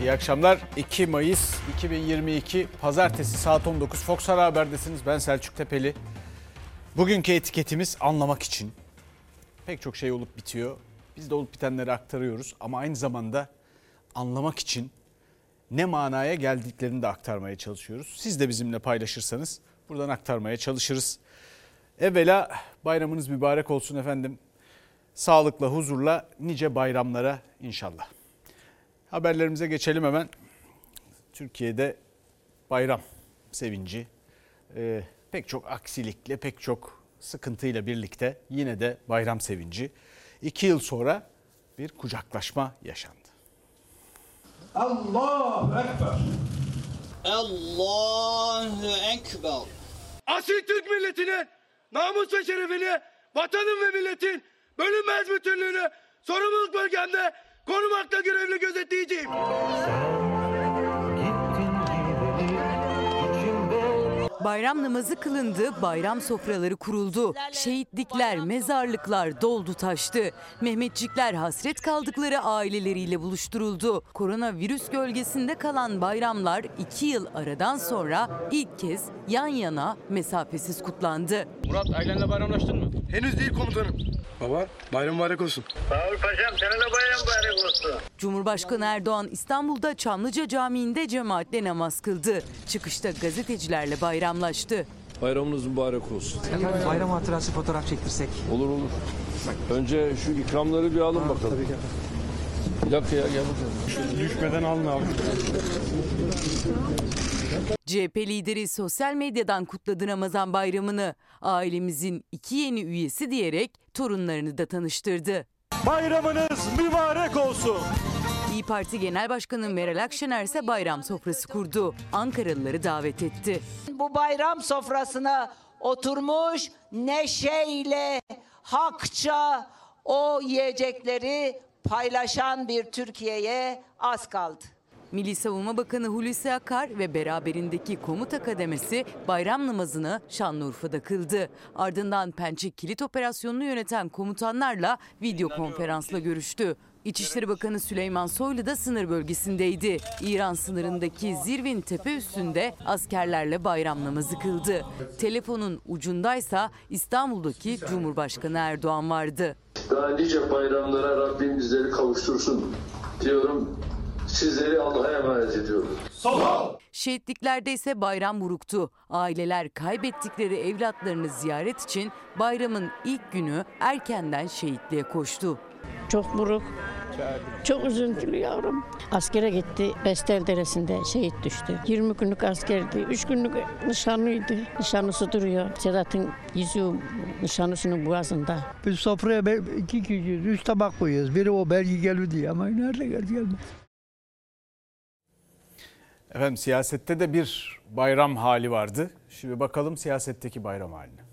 İyi akşamlar. 2 Mayıs 2022 Pazartesi saat 19 Fox Ara Haber'desiniz. Ben Selçuk Tepeli. Bugünkü etiketimiz anlamak için. Pek çok şey olup bitiyor. Biz de olup bitenleri aktarıyoruz ama aynı zamanda anlamak için ne manaya geldiklerini de aktarmaya çalışıyoruz. Siz de bizimle paylaşırsanız buradan aktarmaya çalışırız. Evvela bayramınız mübarek olsun efendim. Sağlıkla, huzurla nice bayramlara inşallah. Haberlerimize geçelim hemen. Türkiye'de bayram sevinci e, pek çok aksilikle, pek çok sıkıntıyla birlikte yine de bayram sevinci. İki yıl sonra bir kucaklaşma yaşandı. Allahu Ekber. Allahu Ekber. Asil Türk milletinin namus ve şerefini, vatanın ve milletin bölünmez bütünlüğünü sorumluluk bölgemde korumakla görevli gözetleyeceğim. Bayram namazı kılındı, bayram sofraları kuruldu. Şehitlikler, mezarlıklar doldu taştı. Mehmetçikler hasret kaldıkları aileleriyle buluşturuldu. Koronavirüs gölgesinde kalan bayramlar iki yıl aradan sonra ilk kez yan yana mesafesiz kutlandı. Murat ailenle bayramlaştın mı? Henüz değil komutanım. Baba bayram mübarek olsun. Cumhurbaşkanı Erdoğan İstanbul'da Çamlıca Camii'nde cemaatle namaz kıldı. Çıkışta gazetecilerle bayramlaştı. Bayramınız mübarek olsun. Efendim bayram hatırası fotoğraf çektirsek. Olur olur. Önce şu ikramları bir alın bakalım. Bir dakika ya gel bakalım. Düşmeden alın abi. CHP lideri sosyal medyadan kutladı Ramazan bayramını. Ailemizin iki yeni üyesi diyerek torunlarını da tanıştırdı. Bayramınız mübarek olsun. İyi Parti Genel Başkanı Meral Akşener ise bayram sofrası kurdu. Ankaralıları davet etti. bu bayram sofrasına oturmuş neşeyle hakça o yiyecekleri paylaşan bir Türkiye'ye az kaldı. Milli Savunma Bakanı Hulusi Akar ve beraberindeki komuta kademesi bayram namazını Şanlıurfa'da kıldı. Ardından Pençe Kilit Operasyonu'nu yöneten komutanlarla video konferansla görüştü. İçişleri Bakanı Süleyman Soylu da sınır bölgesindeydi. İran sınırındaki Zirvin tepe üstünde askerlerle bayram namazı kıldı. Telefonun ucundaysa İstanbul'daki Cumhurbaşkanı Erdoğan vardı. Daha nice bayramlara Rabbim bizleri kavuştursun diyorum. Sizleri Allah'a emanet ediyorum. Şehitliklerde ise bayram buruktu. Aileler kaybettikleri evlatlarını ziyaret için bayramın ilk günü erkenden şehitliğe koştu. Çok buruk. Çok üzüntülü yavrum. Askere gitti. Bestel Deresi'nde şehit düştü. 20 günlük askerdi. 3 günlük nişanlıydı. Nişanlısı duruyor. Sedat'ın yüzüğü nişanlısının boğazında. Biz sofraya iki kişiyiz, üç tabak koyuyoruz. Biri o belki gelir diye ama nerede geldi gelmez. Efendim siyasette de bir bayram hali vardı. Şimdi bakalım siyasetteki bayram haline.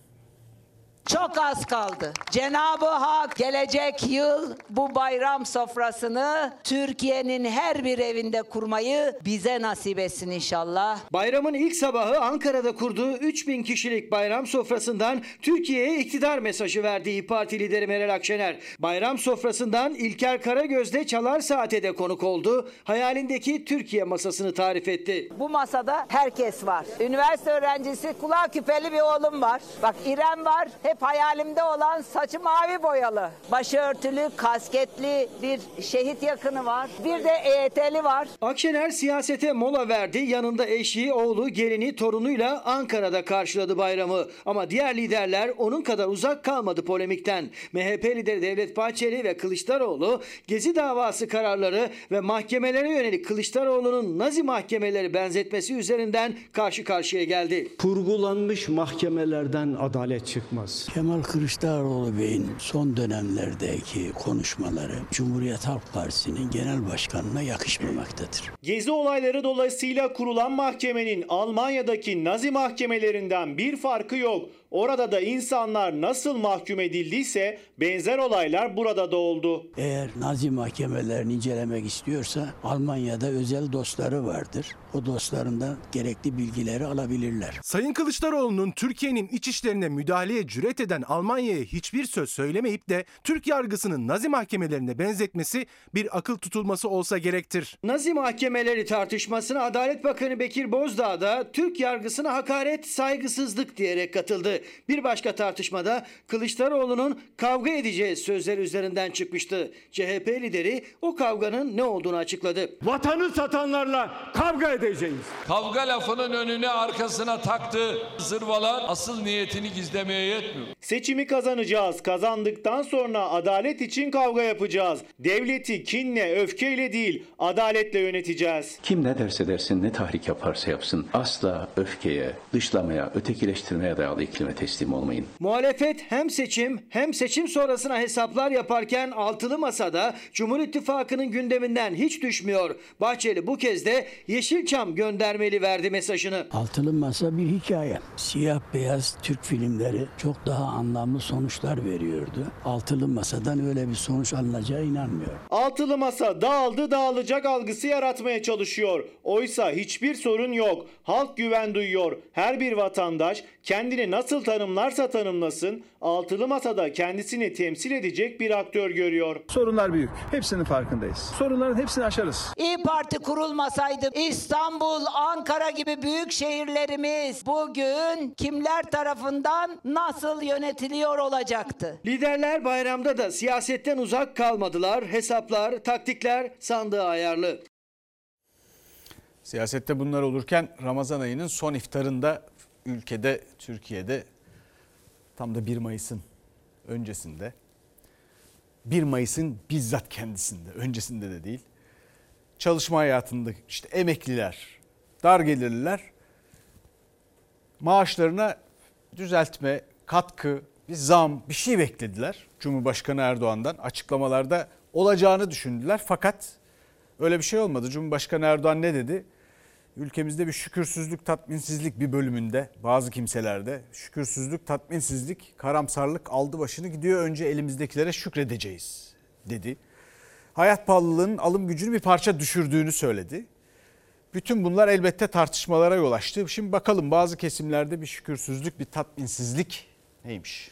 Çok az kaldı. Cenab-ı Hak gelecek yıl bu bayram sofrasını Türkiye'nin her bir evinde kurmayı bize nasip etsin inşallah. Bayramın ilk sabahı Ankara'da kurduğu 3000 kişilik bayram sofrasından Türkiye'ye iktidar mesajı verdi İYİ Parti lideri Meral Akşener. Bayram sofrasından İlker Karagöz'de Çalar Saat'e de konuk oldu. Hayalindeki Türkiye masasını tarif etti. Bu masada herkes var. Üniversite öğrencisi kulağı küpeli bir oğlum var. Bak İrem var. Hep hayalimde olan saçı mavi boyalı. Başörtülü, kasketli bir şehit yakını var. Bir de EYT'li var. Akşener siyasete mola verdi. Yanında eşi, oğlu, gelini, torunuyla Ankara'da karşıladı bayramı. Ama diğer liderler onun kadar uzak kalmadı polemikten. MHP lideri Devlet Bahçeli ve Kılıçdaroğlu Gezi davası kararları ve mahkemelere yönelik Kılıçdaroğlu'nun Nazi mahkemeleri benzetmesi üzerinden karşı karşıya geldi. Kurgulanmış mahkemelerden adalet çıkmaz. Kemal Kılıçdaroğlu Bey'in son dönemlerdeki konuşmaları Cumhuriyet Halk Partisi'nin genel başkanına yakışmamaktadır. Gezi olayları dolayısıyla kurulan mahkemenin Almanya'daki Nazi mahkemelerinden bir farkı yok. Orada da insanlar nasıl mahkum edildiyse benzer olaylar burada da oldu. Eğer Nazi mahkemelerini incelemek istiyorsa Almanya'da özel dostları vardır. O dostlarından gerekli bilgileri alabilirler. Sayın Kılıçdaroğlu'nun Türkiye'nin iç işlerine müdahaleye cüret eden Almanya'ya hiçbir söz söylemeyip de Türk yargısının Nazi mahkemelerine benzetmesi bir akıl tutulması olsa gerektir. Nazi mahkemeleri tartışmasına Adalet Bakanı Bekir Bozdağ da Türk yargısına hakaret, saygısızlık diyerek katıldı. Bir başka tartışmada Kılıçdaroğlu'nun kavga edeceğiz sözleri üzerinden çıkmıştı. CHP lideri o kavganın ne olduğunu açıkladı. Vatanı satanlarla kavga edeceğiz. Kavga lafının önüne arkasına taktığı zırvalar asıl niyetini gizlemeye yetmiyor. Seçimi kazanacağız. Kazandıktan sonra adalet için kavga yapacağız. Devleti kinle, öfkeyle değil, adaletle yöneteceğiz. Kim ne derse dersin, ne tahrik yaparsa yapsın asla öfkeye, dışlamaya, ötekileştirmeye dayalı iklime teslim olmayın. Muhalefet hem seçim hem seçim sonrasına hesaplar yaparken altılı masada Cumhur İttifakı'nın gündeminden hiç düşmüyor. Bahçeli bu kez de Yeşilçam göndermeli verdi mesajını. Altılı Masa bir hikaye. Siyah beyaz Türk filmleri çok daha anlamlı sonuçlar veriyordu. Altılı Masa'dan öyle bir sonuç alınacağı inanmıyorum. Altılı masa dağıldı dağılacak algısı yaratmaya çalışıyor. Oysa hiçbir sorun yok. Halk güven duyuyor. Her bir vatandaş kendini nasıl tanımlarsa tanımlasın, altılı masada kendisini temsil edecek bir aktör görüyor. Sorunlar büyük. Hepsinin farkındayız. Sorunların hepsini aşarız. İyi Parti kurulmasaydı İstanbul, Ankara gibi büyük şehirlerimiz bugün kimler tarafından nasıl yönetiliyor olacaktı? Liderler bayramda da siyasetten uzak kalmadılar. Hesaplar, taktikler sandığı ayarlı. Siyasette bunlar olurken Ramazan ayının son iftarında ülkede, Türkiye'de tam da 1 Mayıs'ın öncesinde 1 Mayıs'ın bizzat kendisinde, öncesinde de değil. Çalışma hayatında işte emekliler, dar gelirliler maaşlarına düzeltme, katkı, bir zam, bir şey beklediler. Cumhurbaşkanı Erdoğan'dan açıklamalarda olacağını düşündüler fakat öyle bir şey olmadı. Cumhurbaşkanı Erdoğan ne dedi? Ülkemizde bir şükürsüzlük, tatminsizlik bir bölümünde bazı kimselerde şükürsüzlük, tatminsizlik, karamsarlık aldı başını gidiyor. Önce elimizdekilere şükredeceğiz dedi. Hayat pahalılığının alım gücünü bir parça düşürdüğünü söyledi. Bütün bunlar elbette tartışmalara yol açtı. Şimdi bakalım bazı kesimlerde bir şükürsüzlük, bir tatminsizlik neymiş?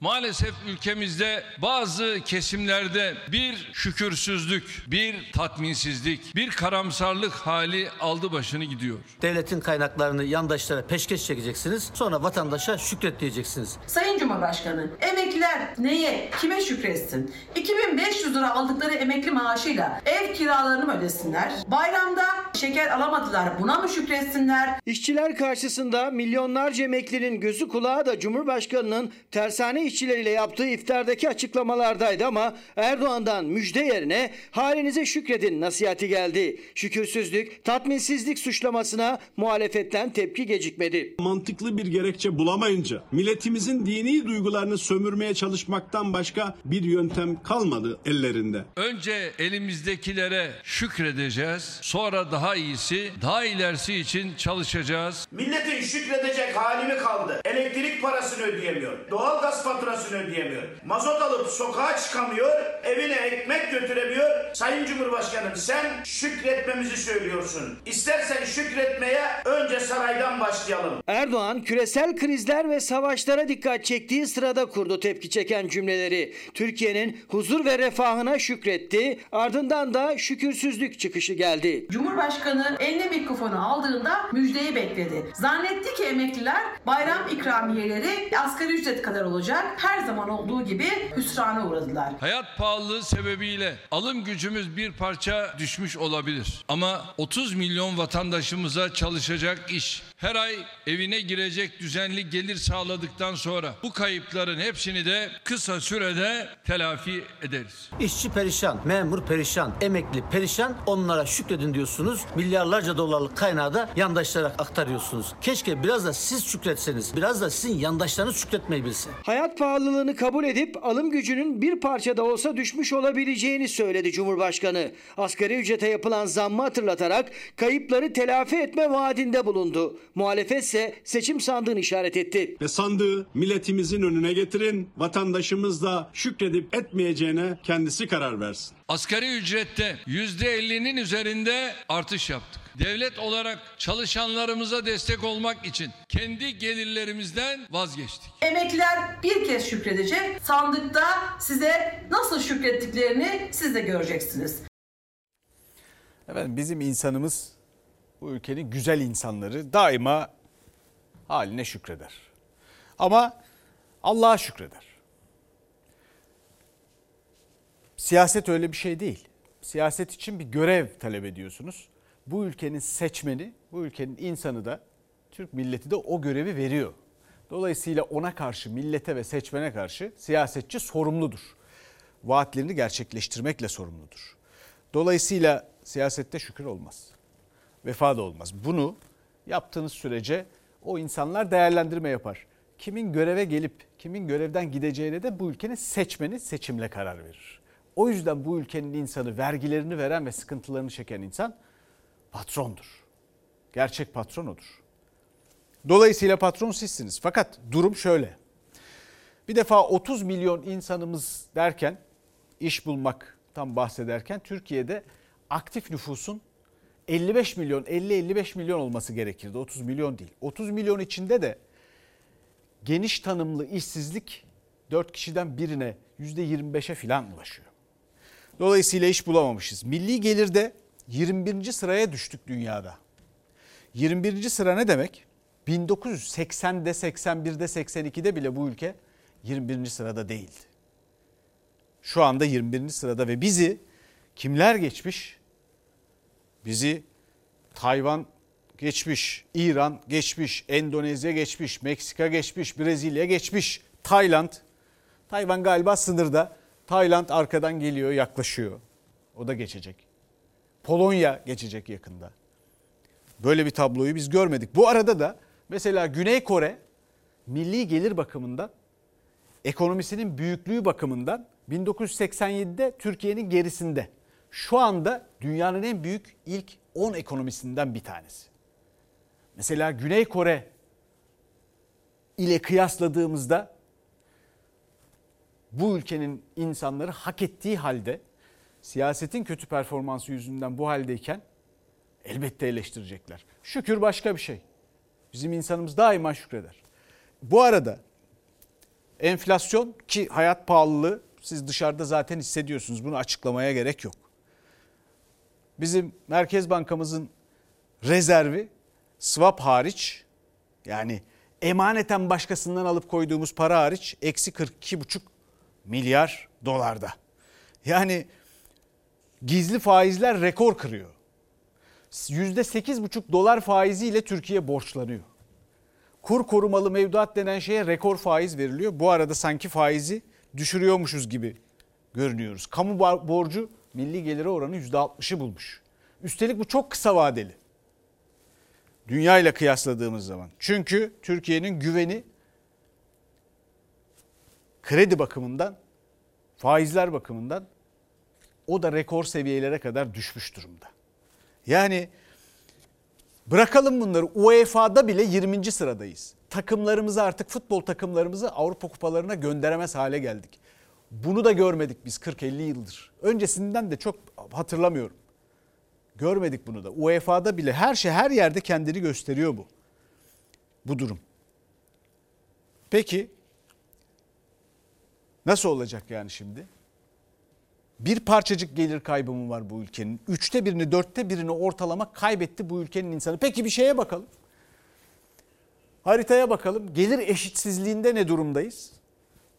Maalesef ülkemizde bazı kesimlerde bir şükürsüzlük, bir tatminsizlik, bir karamsarlık hali aldı başını gidiyor. Devletin kaynaklarını yandaşlara peşkeş çekeceksiniz. Sonra vatandaşa şükret diyeceksiniz. Sayın Cumhurbaşkanı, emekliler neye, kime şükretsin? 2500 lira aldıkları emekli maaşıyla ev kiralarını mı ödesinler? Bayramda şeker alamadılar, buna mı şükretsinler? İşçiler karşısında milyonlarca emeklinin gözü kulağı da Cumhurbaşkanı'nın tersane işçileriyle yaptığı iftardaki açıklamalardaydı ama Erdoğan'dan müjde yerine halinize şükredin nasihati geldi. Şükürsüzlük, tatminsizlik suçlamasına muhalefetten tepki gecikmedi. Mantıklı bir gerekçe bulamayınca milletimizin dini duygularını sömürmeye çalışmaktan başka bir yöntem kalmadı ellerinde. Önce elimizdekilere şükredeceğiz. Sonra daha iyisi, daha ilerisi için çalışacağız. Milletin şükredecek hali mi kaldı? Elektrik parasını ödeyemiyor. Doğalgaz faturasını ödeyemiyor. Mazot alıp sokağa çıkamıyor. Evine ekmek götüremiyor. Sayın Cumhurbaşkanım sen şükretmemizi söylüyorsun. İstersen şükretmeye önce saraydan başlayalım. Erdoğan küresel krizler ve savaşlara dikkat çektiği sırada kurdu tepki çeken cümleleri. Türkiye'nin huzur ve refahına şükretti. Ardından da şükürsüzlük çıkışı geldi. Cumhurbaşkanı eline mikrofonu aldığında müjdeyi bekledi. Zannetti ki emekliler bayram ikramiyeleri asgari ücret kadar olacak. Her zaman olduğu gibi hüsrana uğradılar. Hayat pahalılığı sebebiyle alım gücümüz bir parça düşmüş olabilir. Ama 30 milyon vatandaşımıza çalışacak iş, her ay evine girecek düzenli gelir sağladıktan sonra bu kayıpların hepsini de kısa sürede telafi ederiz. İşçi perişan, memur perişan, emekli perişan. Onlara şükredin diyorsunuz. milyarlarca dolarlık kaynağı da yandaşlara aktarıyorsunuz. Keşke biraz da siz şükretseniz, biraz da sizin yandaşlarınız şükretmeyi bilse. Hayat pahalılığını kabul edip alım gücünün bir parça da olsa düşmüş olabileceğini söyledi Cumhurbaşkanı. Asgari ücrete yapılan zammı hatırlatarak kayıpları telafi etme vaadinde bulundu. Muhalefet ise seçim sandığını işaret etti. Ve sandığı milletimizin önüne getirin. Vatandaşımız da şükredip etmeyeceğine kendisi karar versin. Asgari ücrette %50'nin üzerinde artış yaptık. Devlet olarak çalışanlarımıza destek olmak için kendi gelirlerimizden vazgeçtik. Emekliler bir kez şükredecek. Sandıkta size nasıl şükrettiklerini siz de göreceksiniz. Efendim bizim insanımız bu ülkenin güzel insanları daima haline şükreder. Ama Allah'a şükreder. Siyaset öyle bir şey değil. Siyaset için bir görev talep ediyorsunuz. Bu ülkenin seçmeni, bu ülkenin insanı da Türk milleti de o görevi veriyor. Dolayısıyla ona karşı, millete ve seçmene karşı siyasetçi sorumludur. Vaatlerini gerçekleştirmekle sorumludur. Dolayısıyla siyasette şükür olmaz. Vefa da olmaz. Bunu yaptığınız sürece o insanlar değerlendirme yapar. Kimin göreve gelip kimin görevden gideceğine de bu ülkenin seçmeni seçimle karar verir. O yüzden bu ülkenin insanı vergilerini veren ve sıkıntılarını çeken insan patrondur. Gerçek patron odur. Dolayısıyla patron sizsiniz. Fakat durum şöyle. Bir defa 30 milyon insanımız derken iş bulmak tam bahsederken Türkiye'de aktif nüfusun 55 milyon 50-55 milyon olması gerekirdi. 30 milyon değil. 30 milyon içinde de geniş tanımlı işsizlik 4 kişiden birine %25'e falan ulaşıyor. Dolayısıyla iş bulamamışız. Milli gelirde 21. sıraya düştük dünyada. 21. sıra ne demek? 1980'de, 81'de, 82'de bile bu ülke 21. sırada değildi. Şu anda 21. sırada ve bizi kimler geçmiş? Bizi Tayvan geçmiş, İran geçmiş, Endonezya geçmiş, Meksika geçmiş, Brezilya geçmiş, Tayland. Tayvan galiba sınırda. Tayland arkadan geliyor, yaklaşıyor. O da geçecek. Polonya geçecek yakında. Böyle bir tabloyu biz görmedik. Bu arada da mesela Güney Kore milli gelir bakımından, ekonomisinin büyüklüğü bakımından 1987'de Türkiye'nin gerisinde. Şu anda dünyanın en büyük ilk 10 ekonomisinden bir tanesi. Mesela Güney Kore ile kıyasladığımızda bu ülkenin insanları hak ettiği halde siyasetin kötü performansı yüzünden bu haldeyken elbette eleştirecekler. Şükür başka bir şey. Bizim insanımız daima şükreder. Bu arada enflasyon ki hayat pahalılığı siz dışarıda zaten hissediyorsunuz. Bunu açıklamaya gerek yok. Bizim Merkez Bankamızın rezervi swap hariç yani emaneten başkasından alıp koyduğumuz para hariç eksi 42,5 milyar dolarda. Yani gizli faizler rekor kırıyor. %8,5 dolar faiziyle Türkiye borçlanıyor. Kur korumalı mevduat denen şeye rekor faiz veriliyor. Bu arada sanki faizi düşürüyormuşuz gibi görünüyoruz. Kamu borcu milli gelire oranı %60'ı bulmuş. Üstelik bu çok kısa vadeli. Dünya ile kıyasladığımız zaman. Çünkü Türkiye'nin güveni kredi bakımından, faizler bakımından o da rekor seviyelere kadar düşmüş durumda. Yani bırakalım bunları UEFA'da bile 20. sıradayız. Takımlarımızı artık futbol takımlarımızı Avrupa kupalarına gönderemez hale geldik. Bunu da görmedik biz 40-50 yıldır. Öncesinden de çok hatırlamıyorum. Görmedik bunu da. UEFA'da bile her şey her yerde kendini gösteriyor bu. Bu durum. Peki nasıl olacak yani şimdi? Bir parçacık gelir kaybı mı var bu ülkenin? Üçte birini, dörtte birini ortalama kaybetti bu ülkenin insanı. Peki bir şeye bakalım. Haritaya bakalım. Gelir eşitsizliğinde ne durumdayız?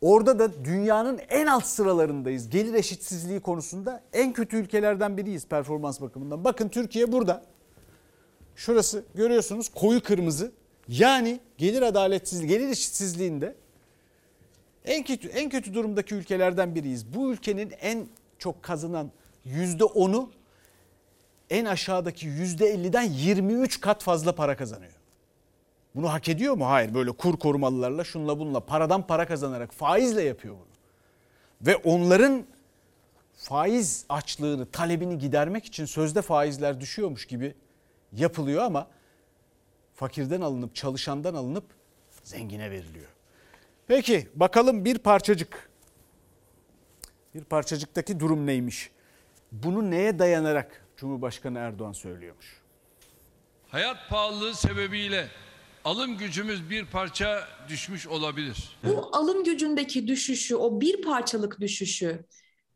Orada da dünyanın en alt sıralarındayız. Gelir eşitsizliği konusunda en kötü ülkelerden biriyiz performans bakımından. Bakın Türkiye burada. Şurası görüyorsunuz koyu kırmızı. Yani gelir adaletsizliği, gelir eşitsizliğinde en kötü en kötü durumdaki ülkelerden biriyiz. Bu ülkenin en çok kazanan yüzde onu en aşağıdaki %50'den 23 kat fazla para kazanıyor. Bunu hak ediyor mu? Hayır. Böyle kur korumalılarla şunla bunla paradan para kazanarak faizle yapıyor bunu. Ve onların faiz açlığını, talebini gidermek için sözde faizler düşüyormuş gibi yapılıyor ama fakirden alınıp çalışandan alınıp zengine veriliyor. Peki bakalım bir parçacık. Bir parçacıktaki durum neymiş? Bunu neye dayanarak Cumhurbaşkanı Erdoğan söylüyormuş? Hayat pahalılığı sebebiyle alım gücümüz bir parça düşmüş olabilir. Bu alım gücündeki düşüşü, o bir parçalık düşüşü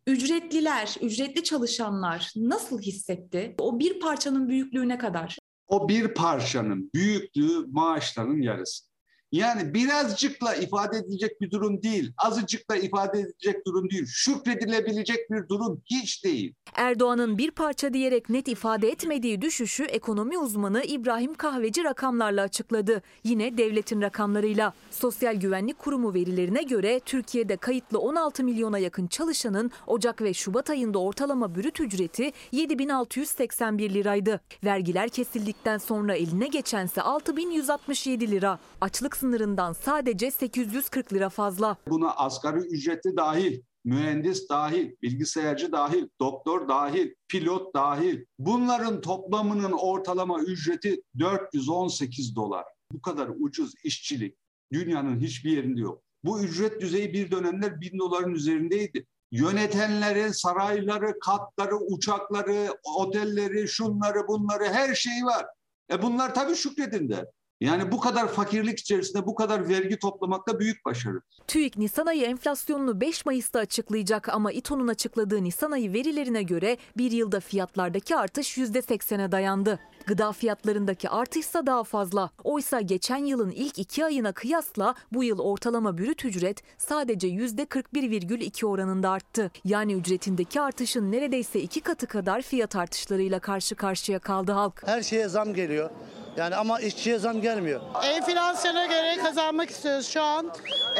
ücretliler, ücretli çalışanlar nasıl hissetti? O bir parçanın büyüklüğü ne kadar? O bir parçanın büyüklüğü maaşların yarısı. Yani birazcıkla ifade edilecek bir durum değil, azıcıkla ifade edilecek durum değil, şükredilebilecek bir durum hiç değil. Erdoğan'ın bir parça diyerek net ifade etmediği düşüşü ekonomi uzmanı İbrahim Kahveci rakamlarla açıkladı. Yine devletin rakamlarıyla. Sosyal Güvenlik Kurumu verilerine göre Türkiye'de kayıtlı 16 milyona yakın çalışanın Ocak ve Şubat ayında ortalama bürüt ücreti 7681 liraydı. Vergiler kesildikten sonra eline geçense 6167 lira. Açlık sınırından sadece 840 lira fazla. Buna asgari ücretli dahil, mühendis dahil, bilgisayarcı dahil, doktor dahil, pilot dahil. Bunların toplamının ortalama ücreti 418 dolar. Bu kadar ucuz işçilik dünyanın hiçbir yerinde yok. Bu ücret düzeyi bir dönemler bin doların üzerindeydi. Yönetenlerin sarayları, katları, uçakları, otelleri, şunları, bunları her şeyi var. E bunlar tabii şükredin der. Yani bu kadar fakirlik içerisinde bu kadar vergi toplamak da büyük başarı. TÜİK Nisan ayı enflasyonunu 5 Mayıs'ta açıklayacak ama İTO'nun açıkladığı Nisan ayı verilerine göre bir yılda fiyatlardaki artış %80'e dayandı. Gıda fiyatlarındaki artışsa daha fazla. Oysa geçen yılın ilk iki ayına kıyasla bu yıl ortalama bürüt ücret sadece %41,2 oranında arttı. Yani ücretindeki artışın neredeyse iki katı kadar fiyat artışlarıyla karşı karşıya kaldı halk. Her şeye zam geliyor. Yani ama işçiye zam gelmiyor. Enflasyona göre kazanmak istiyoruz şu an.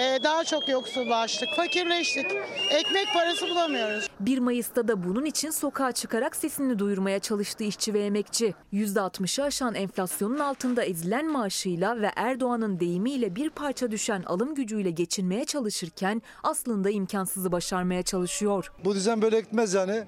Ee, daha çok yoksullaştık, fakirleştik. Ekmek parası bulamıyoruz. 1 Mayıs'ta da bunun için sokağa çıkarak sesini duyurmaya çalıştı işçi ve emekçi. %60'ı aşan enflasyonun altında ezilen maaşıyla ve Erdoğan'ın deyimiyle bir parça düşen alım gücüyle geçinmeye çalışırken aslında imkansızı başarmaya çalışıyor. Bu düzen böyle gitmez yani.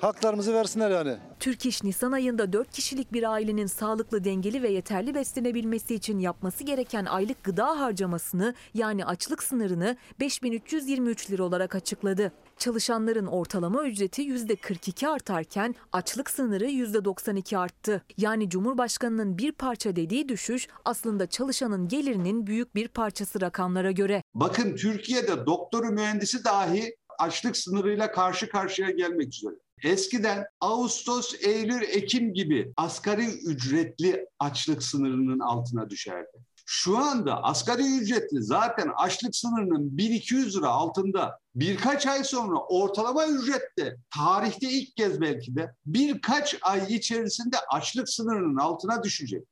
Haklarımızı versinler yani. Türk İş Nisan ayında 4 kişilik bir ailenin sağlıklı, dengeli ve yeterli beslenebilmesi için yapması gereken aylık gıda harcamasını yani açlık sınırını 5323 lira olarak açıkladı. Çalışanların ortalama ücreti %42 artarken açlık sınırı %92 arttı. Yani Cumhurbaşkanının bir parça dediği düşüş aslında çalışanın gelirinin büyük bir parçası rakamlara göre. Bakın Türkiye'de doktoru mühendisi dahi açlık sınırıyla karşı karşıya gelmek üzere. Eskiden Ağustos, Eylül, Ekim gibi asgari ücretli açlık sınırının altına düşerdi. Şu anda asgari ücretli zaten açlık sınırının 1200 lira altında birkaç ay sonra ortalama ücrette tarihte ilk kez belki de birkaç ay içerisinde açlık sınırının altına düşecek.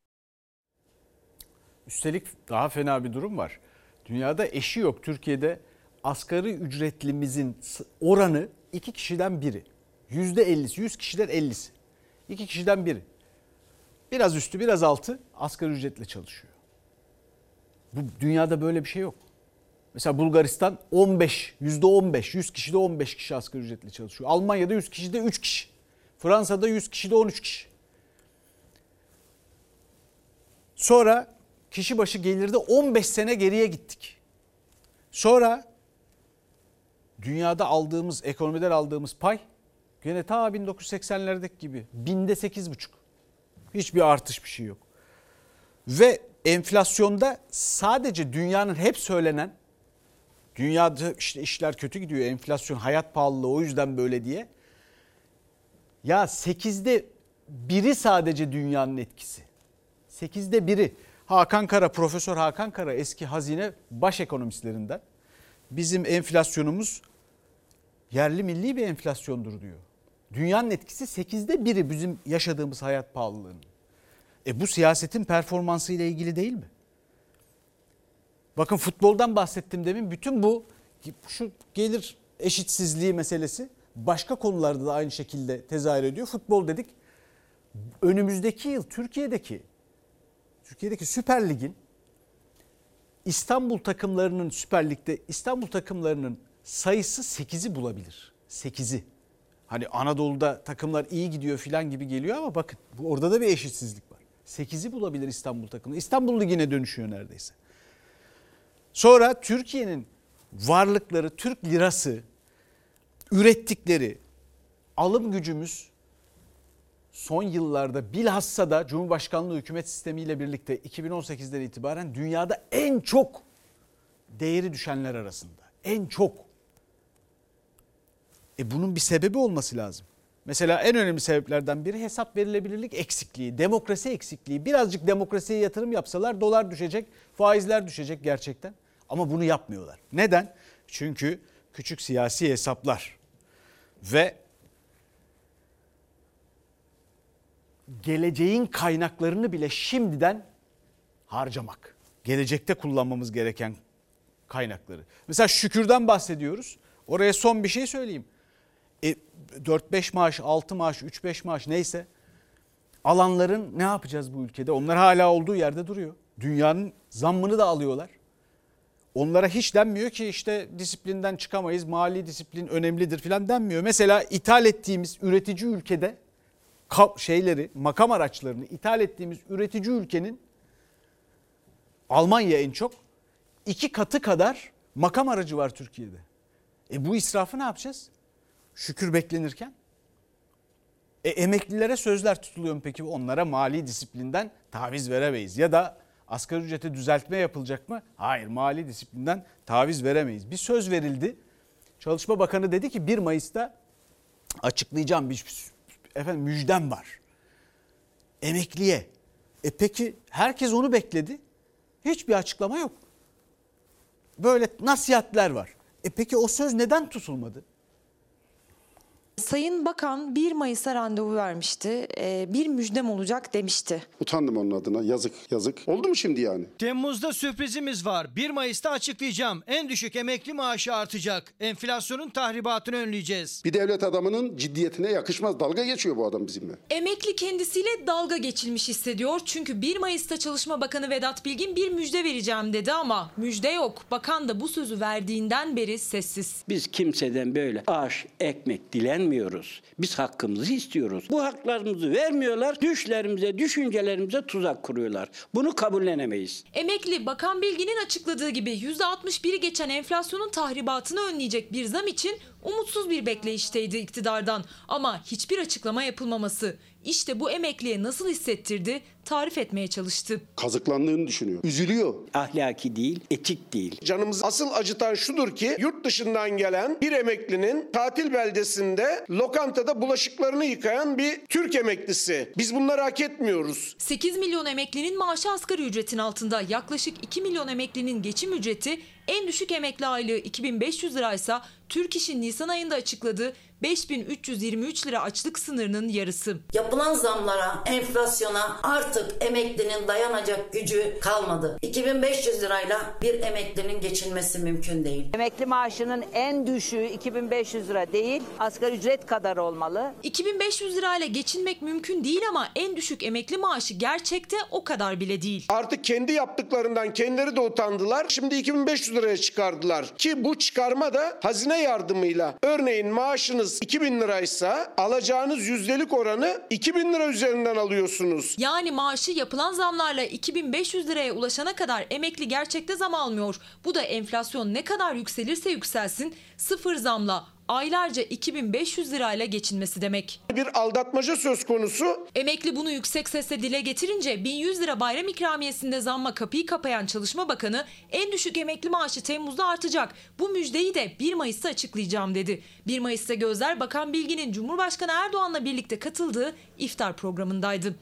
Üstelik daha fena bir durum var. Dünyada eşi yok. Türkiye'de asgari ücretlimizin oranı iki kişiden biri. Yüzde 50'si, 100 kişiden 50'si. İki kişiden biri. Biraz üstü, biraz altı asgari ücretle çalışıyor. Bu dünyada böyle bir şey yok. Mesela Bulgaristan 15, yüzde 15, 100 kişide 15 kişi asgari ücretle çalışıyor. Almanya'da 100 kişide 3 kişi. Fransa'da 100 kişide 13 kişi. Sonra kişi başı gelirde 15 sene geriye gittik. Sonra dünyada aldığımız, ekonomiden aldığımız pay gene ta 1980'lerdeki gibi binde sekiz buçuk. Hiçbir artış bir şey yok. Ve enflasyonda sadece dünyanın hep söylenen dünyada işte işler kötü gidiyor enflasyon hayat pahalılığı o yüzden böyle diye. Ya sekizde biri sadece dünyanın etkisi. Sekizde biri. Hakan Kara, Profesör Hakan Kara eski hazine baş ekonomistlerinden. Bizim enflasyonumuz yerli milli bir enflasyondur diyor. Dünyanın etkisi sekizde biri bizim yaşadığımız hayat pahalılığının. E bu siyasetin performansı ile ilgili değil mi? Bakın futboldan bahsettim demin. Bütün bu şu gelir eşitsizliği meselesi başka konularda da aynı şekilde tezahür ediyor. Futbol dedik. önümüzdeki yıl Türkiye'deki Türkiye'deki Süper Lig'in İstanbul takımlarının Süper Lig'de İstanbul takımlarının sayısı 8'i bulabilir. 8'i. Hani Anadolu'da takımlar iyi gidiyor filan gibi geliyor ama bakın orada da bir eşitsizlik var. 8'i bulabilir İstanbul takımı. İstanbul Ligi'ne dönüşüyor neredeyse. Sonra Türkiye'nin varlıkları, Türk lirası, ürettikleri alım gücümüz son yıllarda bilhassa da Cumhurbaşkanlığı hükümet sistemiyle birlikte 2018'den itibaren dünyada en çok değeri düşenler arasında. En çok. E bunun bir sebebi olması lazım. Mesela en önemli sebeplerden biri hesap verilebilirlik eksikliği, demokrasi eksikliği. Birazcık demokrasiye yatırım yapsalar dolar düşecek, faizler düşecek gerçekten. Ama bunu yapmıyorlar. Neden? Çünkü küçük siyasi hesaplar ve geleceğin kaynaklarını bile şimdiden harcamak. Gelecekte kullanmamız gereken kaynakları. Mesela şükürden bahsediyoruz. Oraya son bir şey söyleyeyim. E, 4-5 maaş, 6 maaş, 3-5 maaş neyse alanların ne yapacağız bu ülkede? Onlar hala olduğu yerde duruyor. Dünyanın zammını da alıyorlar. Onlara hiç denmiyor ki işte disiplinden çıkamayız, mali disiplin önemlidir filan denmiyor. Mesela ithal ettiğimiz üretici ülkede şeyleri, makam araçlarını ithal ettiğimiz üretici ülkenin Almanya en çok iki katı kadar makam aracı var Türkiye'de. E bu israfı ne yapacağız? Şükür beklenirken. E emeklilere sözler tutuluyor mu peki? Onlara mali disiplinden taviz veremeyiz. Ya da asgari ücrete düzeltme yapılacak mı? Hayır mali disiplinden taviz veremeyiz. Bir söz verildi. Çalışma Bakanı dedi ki 1 Mayıs'ta açıklayacağım bir efendim müjdem var. Emekliye. E peki herkes onu bekledi. Hiçbir açıklama yok. Böyle nasihatler var. E peki o söz neden tutulmadı? Sayın Bakan 1 Mayıs'a randevu vermişti. Ee, bir müjdem olacak demişti. Utandım onun adına. Yazık yazık. Oldu mu şimdi yani? Temmuz'da sürprizimiz var. 1 Mayıs'ta açıklayacağım. En düşük emekli maaşı artacak. Enflasyonun tahribatını önleyeceğiz. Bir devlet adamının ciddiyetine yakışmaz. Dalga geçiyor bu adam bizimle. Emekli kendisiyle dalga geçilmiş hissediyor. Çünkü 1 Mayıs'ta Çalışma Bakanı Vedat Bilgin bir müjde vereceğim dedi ama müjde yok. Bakan da bu sözü verdiğinden beri sessiz. Biz kimseden böyle aş, ekmek dilen vermiyoruz. Biz hakkımızı istiyoruz. Bu haklarımızı vermiyorlar. Düşlerimize, düşüncelerimize tuzak kuruyorlar. Bunu kabullenemeyiz. Emekli Bakan Bilgin'in açıkladığı gibi %61'i geçen enflasyonun tahribatını önleyecek bir zam için umutsuz bir bekleyişteydi iktidardan. Ama hiçbir açıklama yapılmaması işte bu emekliye nasıl hissettirdi tarif etmeye çalıştı. Kazıklandığını düşünüyor. Üzülüyor. Ahlaki değil, etik değil. Canımız asıl acıtan şudur ki yurt dışından gelen bir emeklinin tatil beldesinde lokantada bulaşıklarını yıkayan bir Türk emeklisi. Biz bunları hak etmiyoruz. 8 milyon emeklinin maaşı asgari ücretin altında. Yaklaşık 2 milyon emeklinin geçim ücreti en düşük emekli aylığı 2500 liraysa Türk İş'in Nisan ayında açıkladığı 5323 lira açlık sınırının yarısı. Yapılan zamlara, enflasyona artık emeklinin dayanacak gücü kalmadı. 2500 lirayla bir emeklinin geçinmesi mümkün değil. Emekli maaşının en düşüğü 2500 lira değil, asgari ücret kadar olmalı. 2500 lirayla geçinmek mümkün değil ama en düşük emekli maaşı gerçekte o kadar bile değil. Artık kendi yaptıklarından kendileri de utandılar. Şimdi 2500 liraya çıkardılar. Ki bu çıkarma da hazine yardımıyla örneğin maaşınız 2000 liraysa alacağınız yüzdelik oranı 2000 lira üzerinden alıyorsunuz. Yani maaşı yapılan zamlarla 2500 liraya ulaşana kadar emekli gerçekte zam almıyor. Bu da enflasyon ne kadar yükselirse yükselsin sıfır zamla aylarca 2500 lirayla geçinmesi demek. Bir aldatmaca söz konusu. Emekli bunu yüksek sesle dile getirince 1100 lira bayram ikramiyesinde zamma kapıyı kapayan Çalışma Bakanı en düşük emekli maaşı Temmuz'da artacak. Bu müjdeyi de 1 Mayıs'ta açıklayacağım dedi. 1 Mayıs'ta gözler Bakan Bilgin'in Cumhurbaşkanı Erdoğan'la birlikte katıldığı iftar programındaydı.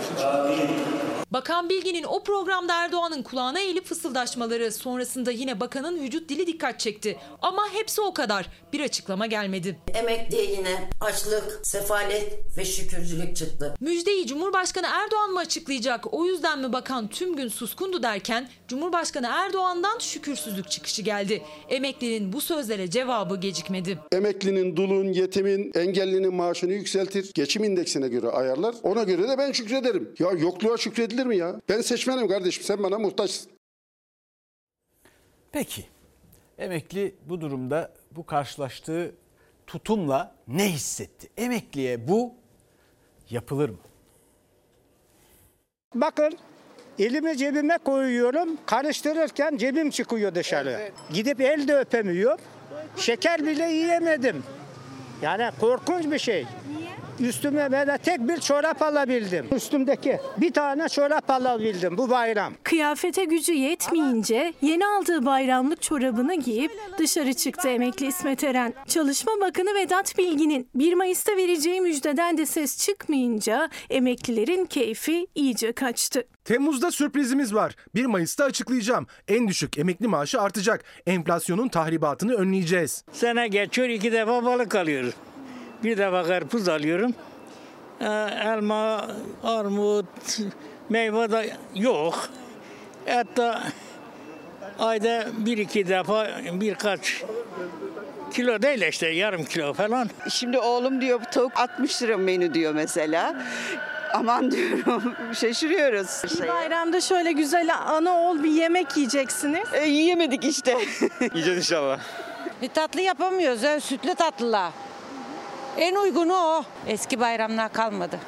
Bakan Bilgin'in o programda Erdoğan'ın kulağına eğilip fısıldaşmaları sonrasında yine bakanın vücut dili dikkat çekti. Ama hepsi o kadar. Bir açıklama gelmedi. Emekliye yine açlık, sefalet ve şükürcülük çıktı. Müjdeyi Cumhurbaşkanı Erdoğan mı açıklayacak? O yüzden mi bakan tüm gün suskundu derken Cumhurbaşkanı Erdoğan'dan şükürsüzlük çıkışı geldi. Emeklinin bu sözlere cevabı gecikmedi. Emeklinin, dulun, yetimin, engellinin maaşını yükseltir. Geçim indeksine göre ayarlar. Ona göre de ben şükrederim. Ya yokluğa şükredilir mi ya? Ben seçmenim kardeşim sen bana muhtaçsın. Peki emekli bu durumda bu karşılaştığı tutumla ne hissetti? Emekliye bu yapılır mı? Bakın elimi cebime koyuyorum. Karıştırırken cebim çıkıyor dışarı. Gidip el de öpemiyor. Şeker bile yiyemedim. Yani korkunç bir şey. Üstüme böyle tek bir çorap alabildim. Üstümdeki bir tane çorap alabildim bu bayram. Kıyafete gücü yetmeyince yeni aldığı bayramlık çorabını giyip dışarı çıktı emekli İsmet Eren. Çalışma Bakanı Vedat Bilgin'in 1 Mayıs'ta vereceği müjdeden de ses çıkmayınca emeklilerin keyfi iyice kaçtı. Temmuz'da sürprizimiz var. 1 Mayıs'ta açıklayacağım. En düşük emekli maaşı artacak. Enflasyonun tahribatını önleyeceğiz. Sene geçiyor iki defa balık alıyoruz. Bir defa karpuz alıyorum. Ee, Elma, armut, meyve de yok. Hatta ayda bir iki defa birkaç kilo değil işte yarım kilo falan. Şimdi oğlum diyor tavuk 60 lira menü diyor mesela. Aman diyorum şaşırıyoruz. Bir bayramda şöyle güzel ana ol bir yemek yiyeceksiniz. E, yiyemedik işte. Yiyeceğiz inşallah. Bir tatlı yapamıyoruz. Yani sütlü tatlılar. En uygunu o. Eski bayramlar kalmadı.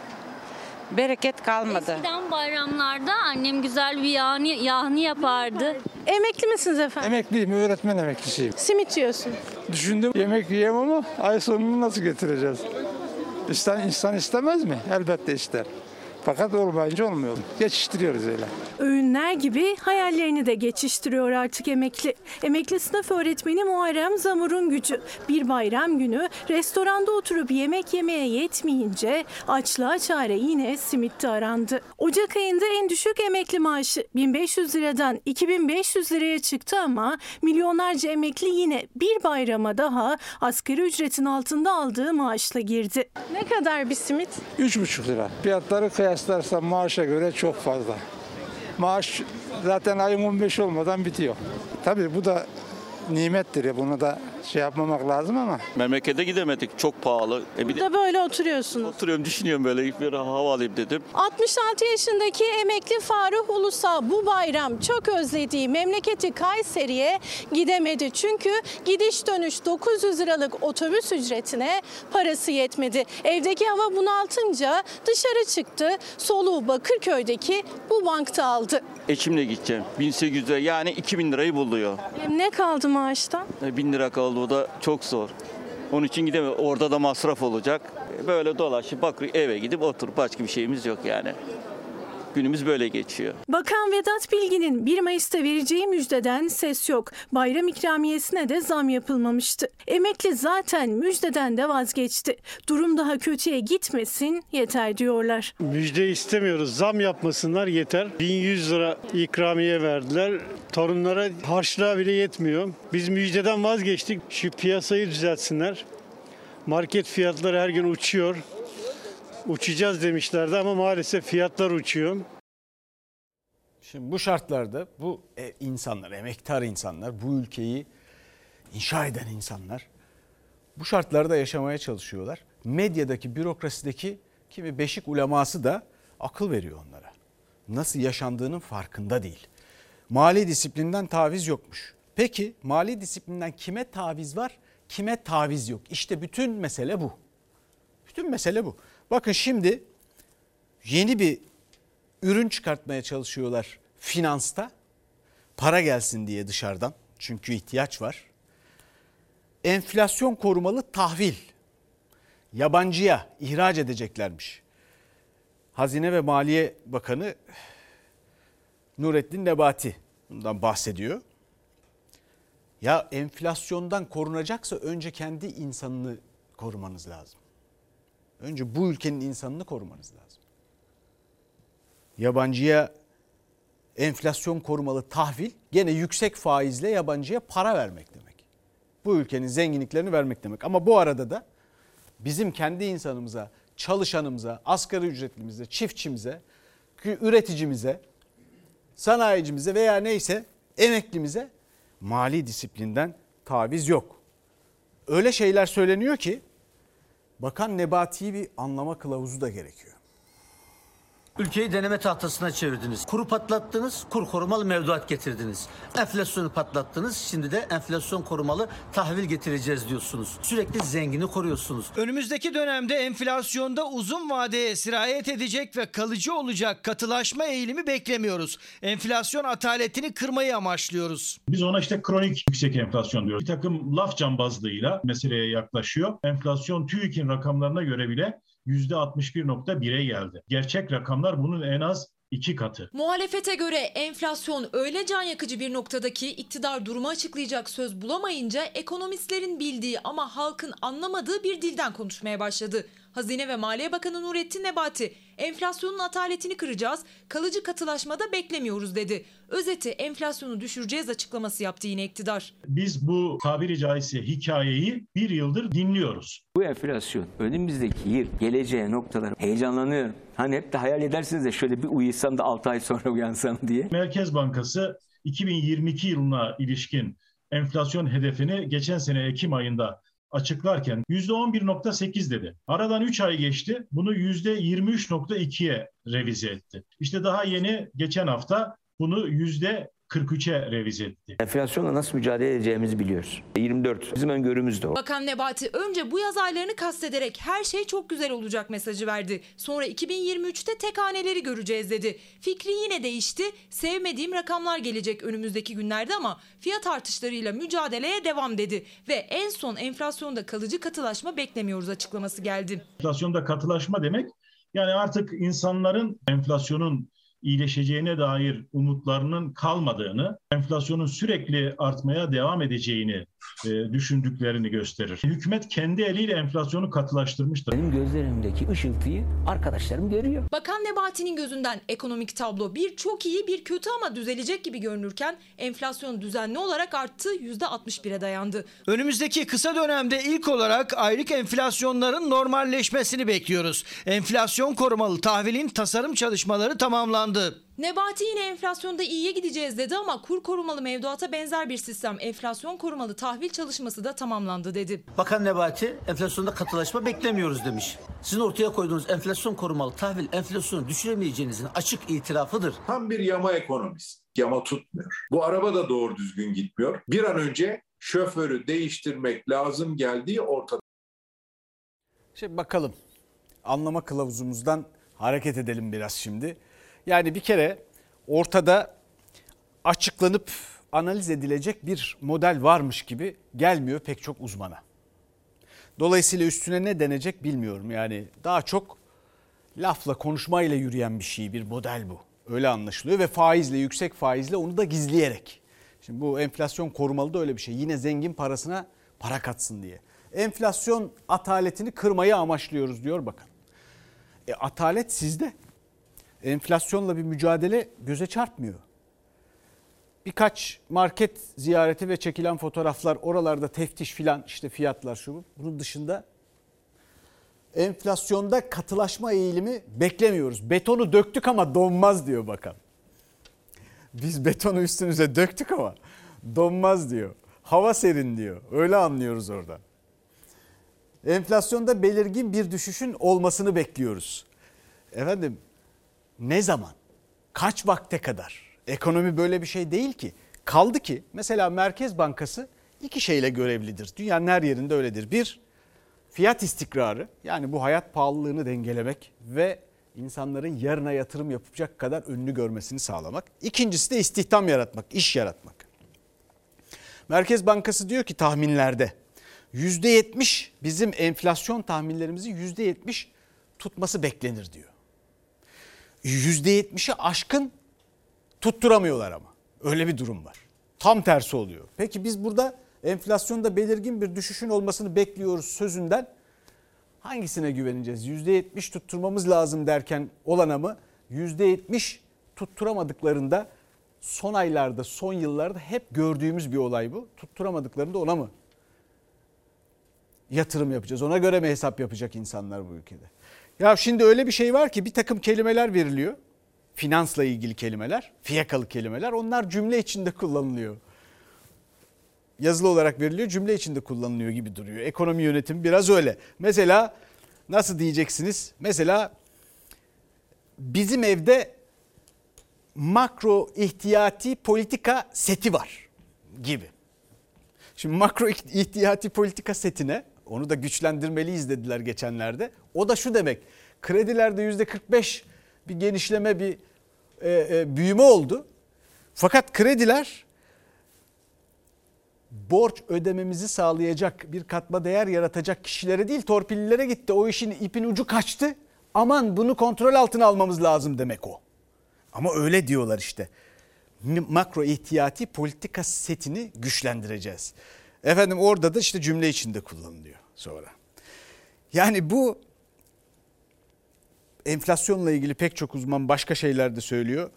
Bereket kalmadı. Eskiden bayramlarda annem güzel bir yağını, yağını yapardı. Emekli misiniz efendim? Emekliyim, öğretmen emeklisiyim. Simit yiyorsun. Düşündüm yemek yiyemem ama ay sonunu nasıl getireceğiz? İnsan, insan istemez mi? Elbette ister. Fakat olmayınca olmuyor. Geçiştiriyoruz öyle. Öğünler gibi hayallerini de geçiştiriyor artık emekli. Emekli sınıf öğretmeni Muharrem Zamur'un gücü. Bir bayram günü restoranda oturup yemek yemeye yetmeyince açlığa çare yine simitte arandı. Ocak ayında en düşük emekli maaşı 1500 liradan 2500 liraya çıktı ama milyonlarca emekli yine bir bayrama daha asgari ücretin altında aldığı maaşla girdi. Ne kadar bir simit? 3,5 lira. Fiyatları kıyaslarsan maaşa göre çok fazla. Maaş zaten ayın 15 olmadan bitiyor. Tabii bu da nimettir ya bunu da şey yapmamak lazım ama. Memlekete gidemedik çok pahalı. E bir de Burada böyle oturuyorsunuz. oturuyorum düşünüyorum böyle bir hava alayım dedim. 66 yaşındaki emekli Faruk Ulus'a bu bayram çok özlediği memleketi Kayseri'ye gidemedi. Çünkü gidiş dönüş 900 liralık otobüs ücretine parası yetmedi. Evdeki hava bunaltınca dışarı çıktı. Soluğu Bakırköy'deki bu bankta aldı. Eşimle gideceğim. 1800 lira yani 2000 lirayı buluyor. Ne kaldı maaştan? E, 1000 lira kaldı o da çok zor. Onun için gidemiyor. Orada da masraf olacak. Böyle dolaşıp bakır eve gidip oturup başka bir şeyimiz yok yani. Günümüz böyle geçiyor. Bakan Vedat Bilgin'in 1 Mayıs'ta vereceği müjdeden ses yok. Bayram ikramiyesine de zam yapılmamıştı. Emekli zaten müjdeden de vazgeçti. Durum daha kötüye gitmesin yeter diyorlar. Müjde istemiyoruz. Zam yapmasınlar yeter. 1100 lira ikramiye verdiler. Torunlara harçlığa bile yetmiyor. Biz müjdeden vazgeçtik. Şu piyasayı düzeltsinler. Market fiyatları her gün uçuyor. Uçacağız demişlerdi ama maalesef fiyatlar uçuyor. Şimdi bu şartlarda bu e, insanlar, emektar insanlar, bu ülkeyi inşa eden insanlar bu şartlarda yaşamaya çalışıyorlar. Medyadaki, bürokrasideki kimi beşik uleması da akıl veriyor onlara. Nasıl yaşandığının farkında değil. Mali disiplinden taviz yokmuş. Peki mali disiplinden kime taviz var, kime taviz yok? İşte bütün mesele bu. Bütün mesele bu. Bakın şimdi yeni bir ürün çıkartmaya çalışıyorlar finansta. Para gelsin diye dışarıdan. Çünkü ihtiyaç var. Enflasyon korumalı tahvil. Yabancıya ihraç edeceklermiş. Hazine ve Maliye Bakanı Nurettin Nebati bundan bahsediyor. Ya enflasyondan korunacaksa önce kendi insanını korumanız lazım. Önce bu ülkenin insanını korumanız lazım. yabancıya enflasyon korumalı tahvil gene yüksek faizle yabancıya para vermek demek. Bu ülkenin zenginliklerini vermek demek. Ama bu arada da bizim kendi insanımıza, çalışanımıza, asgari ücretlimize, çiftçimize, üreticimize, sanayicimize veya neyse emeklimize mali disiplinden taviz yok. Öyle şeyler söyleniyor ki Bakan Nebati'yi bir anlama kılavuzu da gerekiyor. Ülkeyi deneme tahtasına çevirdiniz. Kuru patlattınız, kur korumalı mevduat getirdiniz. Enflasyonu patlattınız, şimdi de enflasyon korumalı tahvil getireceğiz diyorsunuz. Sürekli zengini koruyorsunuz. Önümüzdeki dönemde enflasyonda uzun vadeye sirayet edecek ve kalıcı olacak katılaşma eğilimi beklemiyoruz. Enflasyon ataletini kırmayı amaçlıyoruz. Biz ona işte kronik yüksek enflasyon diyoruz. Bir takım laf cambazlığıyla meseleye yaklaşıyor. Enflasyon TÜİK'in rakamlarına göre bile %61.1'e geldi. Gerçek rakamlar bunun en az iki katı. Muhalefete göre enflasyon öyle can yakıcı bir noktadaki iktidar durumu açıklayacak söz bulamayınca ekonomistlerin bildiği ama halkın anlamadığı bir dilden konuşmaya başladı. Hazine ve Maliye Bakanı Nurettin Nebati enflasyonun ataletini kıracağız, kalıcı katılaşmada beklemiyoruz dedi. Özeti enflasyonu düşüreceğiz açıklaması yaptı yine iktidar. Biz bu tabiri caizse hikayeyi bir yıldır dinliyoruz. Bu enflasyon önümüzdeki yıl geleceğe noktalar heyecanlanıyorum. Hani hep de hayal edersiniz de şöyle bir uyusam da 6 ay sonra uyansam diye. Merkez Bankası 2022 yılına ilişkin enflasyon hedefini geçen sene Ekim ayında açıklarken %11.8 dedi. Aradan 3 ay geçti. Bunu %23.2'ye revize etti. İşte daha yeni geçen hafta bunu %43'e revize etti. Enflasyonla nasıl mücadele edeceğimizi biliyoruz. 24 bizim öngörümüz de o. Bakan Nebati önce bu yaz aylarını kastederek her şey çok güzel olacak mesajı verdi. Sonra 2023'te tek haneleri göreceğiz dedi. Fikri yine değişti. Sevmediğim rakamlar gelecek önümüzdeki günlerde ama fiyat artışlarıyla mücadeleye devam dedi. Ve en son enflasyonda kalıcı katılaşma beklemiyoruz açıklaması geldi. Enflasyonda katılaşma demek yani artık insanların enflasyonun iyileşeceğine dair umutlarının kalmadığını, enflasyonun sürekli artmaya devam edeceğini e, düşündüklerini gösterir. Hükümet kendi eliyle enflasyonu katılaştırmıştır. Benim gözlerimdeki ışıltıyı arkadaşlarım görüyor. Bakan Nebati'nin gözünden ekonomik tablo bir çok iyi bir kötü ama düzelecek gibi görünürken enflasyon düzenli olarak arttı %61'e dayandı. Önümüzdeki kısa dönemde ilk olarak aylık enflasyonların normalleşmesini bekliyoruz. Enflasyon korumalı tahvilin tasarım çalışmaları tamamlandı. Nebati yine enflasyonda iyiye gideceğiz dedi ama kur korumalı mevduata benzer bir sistem enflasyon korumalı tahvil çalışması da tamamlandı dedi. Bakan Nebati enflasyonda katılaşma beklemiyoruz demiş. Sizin ortaya koyduğunuz enflasyon korumalı tahvil enflasyonu düşüremeyeceğinizin açık itirafıdır. Tam bir yama ekonomisi. Yama tutmuyor. Bu araba da doğru düzgün gitmiyor. Bir an önce şoförü değiştirmek lazım geldiği ortada. Şimdi bakalım anlama kılavuzumuzdan hareket edelim biraz şimdi. Yani bir kere ortada açıklanıp analiz edilecek bir model varmış gibi gelmiyor pek çok uzmana. Dolayısıyla üstüne ne denecek bilmiyorum. Yani daha çok lafla konuşmayla yürüyen bir şey bir model bu. Öyle anlaşılıyor ve faizle yüksek faizle onu da gizleyerek. Şimdi bu enflasyon korumalı da öyle bir şey. Yine zengin parasına para katsın diye. Enflasyon ataletini kırmayı amaçlıyoruz diyor bakın. E, atalet sizde enflasyonla bir mücadele göze çarpmıyor. Birkaç market ziyareti ve çekilen fotoğraflar oralarda teftiş filan işte fiyatlar şu bu. Bunun dışında enflasyonda katılaşma eğilimi beklemiyoruz. Betonu döktük ama donmaz diyor bakan. Biz betonu üstünüze döktük ama donmaz diyor. Hava serin diyor. Öyle anlıyoruz oradan. Enflasyonda belirgin bir düşüşün olmasını bekliyoruz. Efendim ne zaman? Kaç vakte kadar? Ekonomi böyle bir şey değil ki. Kaldı ki mesela Merkez Bankası iki şeyle görevlidir. Dünyanın her yerinde öyledir. Bir, fiyat istikrarı yani bu hayat pahalılığını dengelemek ve insanların yarına yatırım yapacak kadar önünü görmesini sağlamak. İkincisi de istihdam yaratmak, iş yaratmak. Merkez Bankası diyor ki tahminlerde %70 bizim enflasyon tahminlerimizi %70 tutması beklenir diyor. %70'i aşkın tutturamıyorlar ama. Öyle bir durum var. Tam tersi oluyor. Peki biz burada enflasyonda belirgin bir düşüşün olmasını bekliyoruz sözünden hangisine güveneceğiz? %70 tutturmamız lazım derken olana mı? %70 tutturamadıklarında son aylarda, son yıllarda hep gördüğümüz bir olay bu. Tutturamadıklarında ona mı yatırım yapacağız? Ona göre mi hesap yapacak insanlar bu ülkede? Ya şimdi öyle bir şey var ki bir takım kelimeler veriliyor. Finansla ilgili kelimeler, fiyakalı kelimeler. Onlar cümle içinde kullanılıyor. Yazılı olarak veriliyor, cümle içinde kullanılıyor gibi duruyor. Ekonomi yönetimi biraz öyle. Mesela nasıl diyeceksiniz? Mesela bizim evde makro ihtiyati politika seti var gibi. Şimdi makro ihtiyati politika setine onu da güçlendirmeliyiz dediler geçenlerde. O da şu demek kredilerde yüzde 45 bir genişleme bir e, e, büyüme oldu. Fakat krediler borç ödememizi sağlayacak bir katma değer yaratacak kişilere değil torpillilere gitti. O işin ipin ucu kaçtı. Aman bunu kontrol altına almamız lazım demek o. Ama öyle diyorlar işte. Makro ihtiyati politika setini güçlendireceğiz. Efendim orada da işte cümle içinde kullanılıyor sonra. Yani bu enflasyonla ilgili pek çok uzman başka şeyler de söylüyor.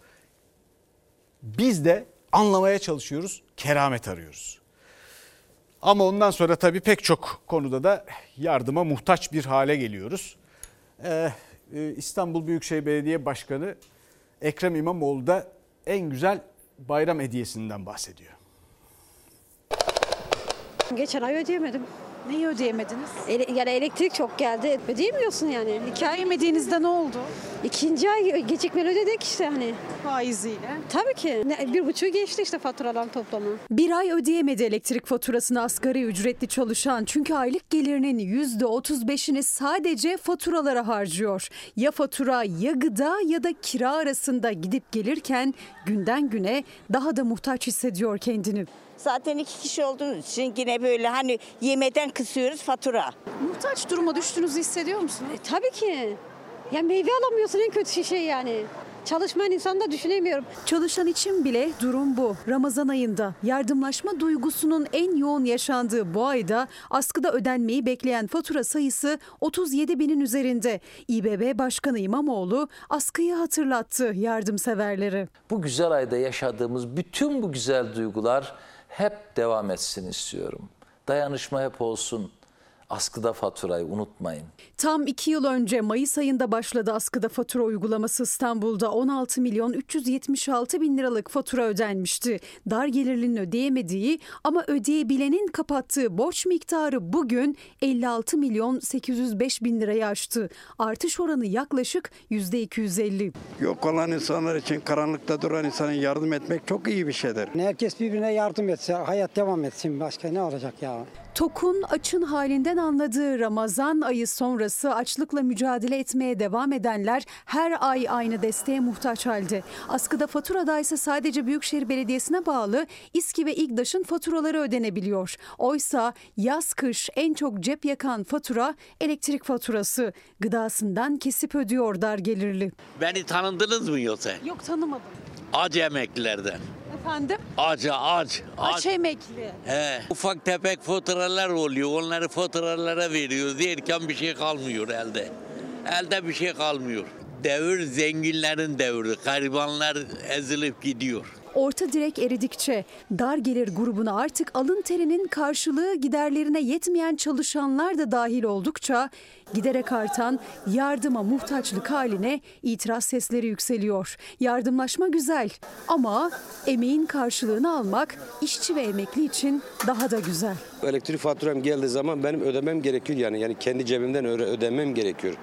Biz de anlamaya çalışıyoruz, keramet arıyoruz. Ama ondan sonra tabii pek çok konuda da yardıma muhtaç bir hale geliyoruz. Ee, İstanbul Büyükşehir Belediye Başkanı Ekrem İmamoğlu da en güzel bayram hediyesinden bahsediyor. Geçen ay ödeyemedim. Neyi ödeyemediniz? Ele, yani elektrik çok geldi. Ödeyemiyorsun yani. İki ay ödediğinizde ne oldu? İkinci ay gecikmeli ödedik işte hani. Faiziyle. Tabii ki. Ne, bir buçuğu geçti işte faturaların toplamı. Bir ay ödeyemedi elektrik faturasını asgari ücretli çalışan. Çünkü aylık gelirinin %35'ini sadece faturalara harcıyor. Ya fatura ya gıda ya da kira arasında gidip gelirken günden güne daha da muhtaç hissediyor kendini. Zaten iki kişi olduğumuz için yine böyle hani yemeden kısıyoruz fatura. Muhtaç duruma düştüğünüzü hissediyor musunuz? E, tabii ki. Ya meyve alamıyorsun en kötü şey yani. Çalışmayan insanı da düşünemiyorum. Çalışan için bile durum bu. Ramazan ayında yardımlaşma duygusunun en yoğun yaşandığı bu ayda askıda ödenmeyi bekleyen fatura sayısı 37 binin üzerinde. İBB Başkanı İmamoğlu askıyı hatırlattı yardımseverleri. Bu güzel ayda yaşadığımız bütün bu güzel duygular hep devam etsin istiyorum. Dayanışma hep olsun. Askıda faturayı unutmayın. Tam iki yıl önce Mayıs ayında başladı askıda fatura uygulaması İstanbul'da 16 milyon 376 bin liralık fatura ödenmişti. Dar gelirlinin ödeyemediği ama ödeyebilenin kapattığı borç miktarı bugün 56 milyon 805 bin lirayı aştı. Artış oranı yaklaşık %250. Yok olan insanlar için karanlıkta duran insana yardım etmek çok iyi bir şeydir. Herkes birbirine yardım etse, hayat devam etsin. Başka ne olacak ya? TOK'un açın halinden anladığı Ramazan ayı sonrası açlıkla mücadele etmeye devam edenler her ay aynı desteğe muhtaç halde. Askıda faturada ise sadece Büyükşehir Belediyesi'ne bağlı İSKİ ve İGDAŞ'ın faturaları ödenebiliyor. Oysa yaz kış en çok cep yakan fatura elektrik faturası. Gıdasından kesip ödüyor dar gelirli. Beni tanıdınız mı yoksa? Yok tanımadım. Ac emeklilerden. Efendim? Acı aç. Aç emekli. He. Ufak tefek faturalar oluyor. Onları faturalara veriyoruz. Derken bir şey kalmıyor elde. Elde bir şey kalmıyor. Devir zenginlerin devri. Garibanlar ezilip gidiyor. Orta direk eridikçe dar gelir grubuna artık alın terinin karşılığı giderlerine yetmeyen çalışanlar da dahil oldukça giderek artan yardıma muhtaçlık haline itiraz sesleri yükseliyor. Yardımlaşma güzel ama emeğin karşılığını almak işçi ve emekli için daha da güzel. Elektrik faturam geldiği zaman benim ödemem gerekiyor yani yani kendi cebimden ödemem gerekiyor.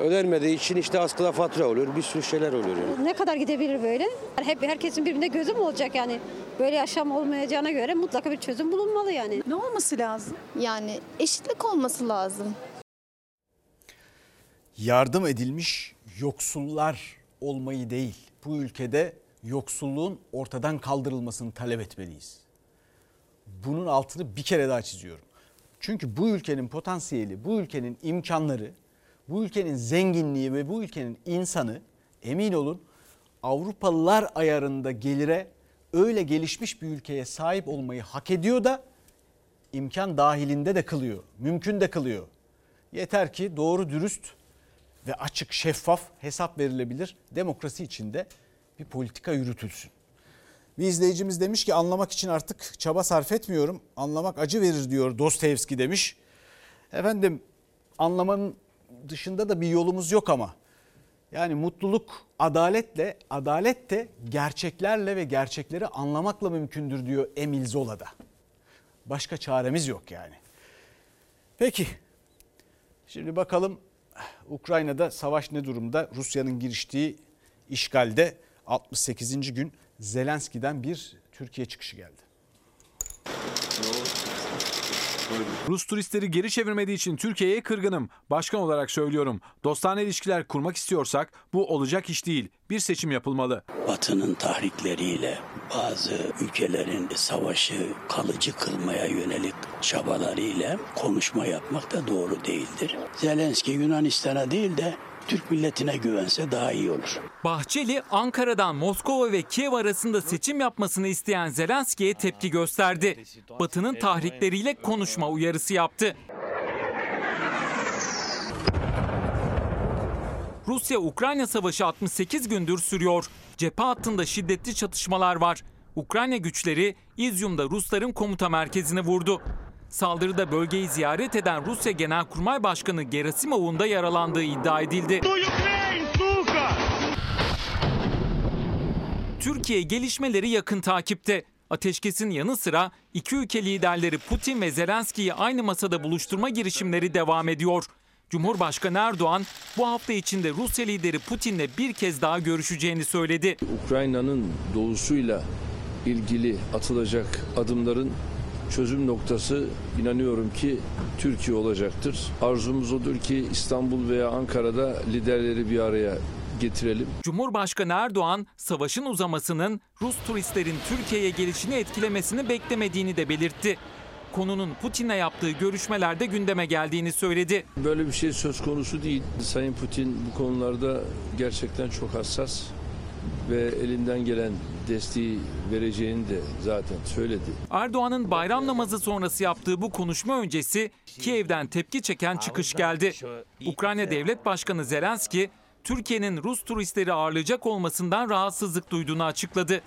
Ödenmediği için işte askıda fatura oluyor, bir sürü şeyler oluyor. Yani. Ne kadar gidebilir böyle? Hep herkesin birbirine gözü mü olacak yani? Böyle yaşam olmayacağına göre mutlaka bir çözüm bulunmalı yani. Ne olması lazım? Yani eşitlik olması lazım. Yardım edilmiş yoksullar olmayı değil, bu ülkede yoksulluğun ortadan kaldırılmasını talep etmeliyiz. Bunun altını bir kere daha çiziyorum. Çünkü bu ülkenin potansiyeli, bu ülkenin imkanları bu ülkenin zenginliği ve bu ülkenin insanı emin olun Avrupalılar ayarında gelire öyle gelişmiş bir ülkeye sahip olmayı hak ediyor da imkan dahilinde de kılıyor. Mümkün de kılıyor. Yeter ki doğru dürüst ve açık, şeffaf hesap verilebilir. Demokrasi içinde bir politika yürütülsün. Bir izleyicimiz demiş ki anlamak için artık çaba sarf etmiyorum. Anlamak acı verir diyor Dostoyevski demiş. Efendim anlamanın dışında da bir yolumuz yok ama. Yani mutluluk adaletle, adalet de gerçeklerle ve gerçekleri anlamakla mümkündür diyor Emil Zola'da. Başka çaremiz yok yani. Peki şimdi bakalım Ukrayna'da savaş ne durumda? Rusya'nın giriştiği işgalde 68. gün Zelenski'den bir Türkiye çıkışı geldi. Rus turistleri geri çevirmediği için Türkiye'ye kırgınım. Başkan olarak söylüyorum. Dostane ilişkiler kurmak istiyorsak bu olacak iş değil. Bir seçim yapılmalı. Batı'nın tahrikleriyle bazı ülkelerin savaşı kalıcı kılmaya yönelik çabalarıyla konuşma yapmak da doğru değildir. Zelenski Yunanistan'a değil de Türk milletine güvense daha iyi olur. Bahçeli Ankara'dan Moskova ve Kiev arasında seçim yapmasını isteyen Zelenski'ye tepki gösterdi. Batı'nın tahrikleriyle konuşma uyarısı yaptı. Rusya-Ukrayna savaşı 68 gündür sürüyor. Cephe hattında şiddetli çatışmalar var. Ukrayna güçleri İzyum'da Rusların komuta merkezini vurdu. Saldırıda bölgeyi ziyaret eden Rusya Genelkurmay Başkanı Gerasimov'un da yaralandığı iddia edildi. Türkiye gelişmeleri yakın takipte. Ateşkesin yanı sıra iki ülke liderleri Putin ve Zelenski'yi aynı masada buluşturma girişimleri devam ediyor. Cumhurbaşkanı Erdoğan bu hafta içinde Rusya lideri Putin'le bir kez daha görüşeceğini söyledi. Ukrayna'nın doğusuyla ilgili atılacak adımların çözüm noktası inanıyorum ki Türkiye olacaktır. Arzumuz odur ki İstanbul veya Ankara'da liderleri bir araya getirelim. Cumhurbaşkanı Erdoğan savaşın uzamasının Rus turistlerin Türkiye'ye gelişini etkilemesini beklemediğini de belirtti. Konunun Putin'le yaptığı görüşmelerde gündeme geldiğini söyledi. Böyle bir şey söz konusu değil. Sayın Putin bu konularda gerçekten çok hassas ve elinden gelen desteği vereceğini de zaten söyledi. Erdoğan'ın bayram namazı sonrası yaptığı bu konuşma öncesi Kiev'den tepki çeken çıkış geldi. Ukrayna Devlet Başkanı Zelenski, Türkiye'nin Rus turistleri ağırlayacak olmasından rahatsızlık duyduğunu açıkladı.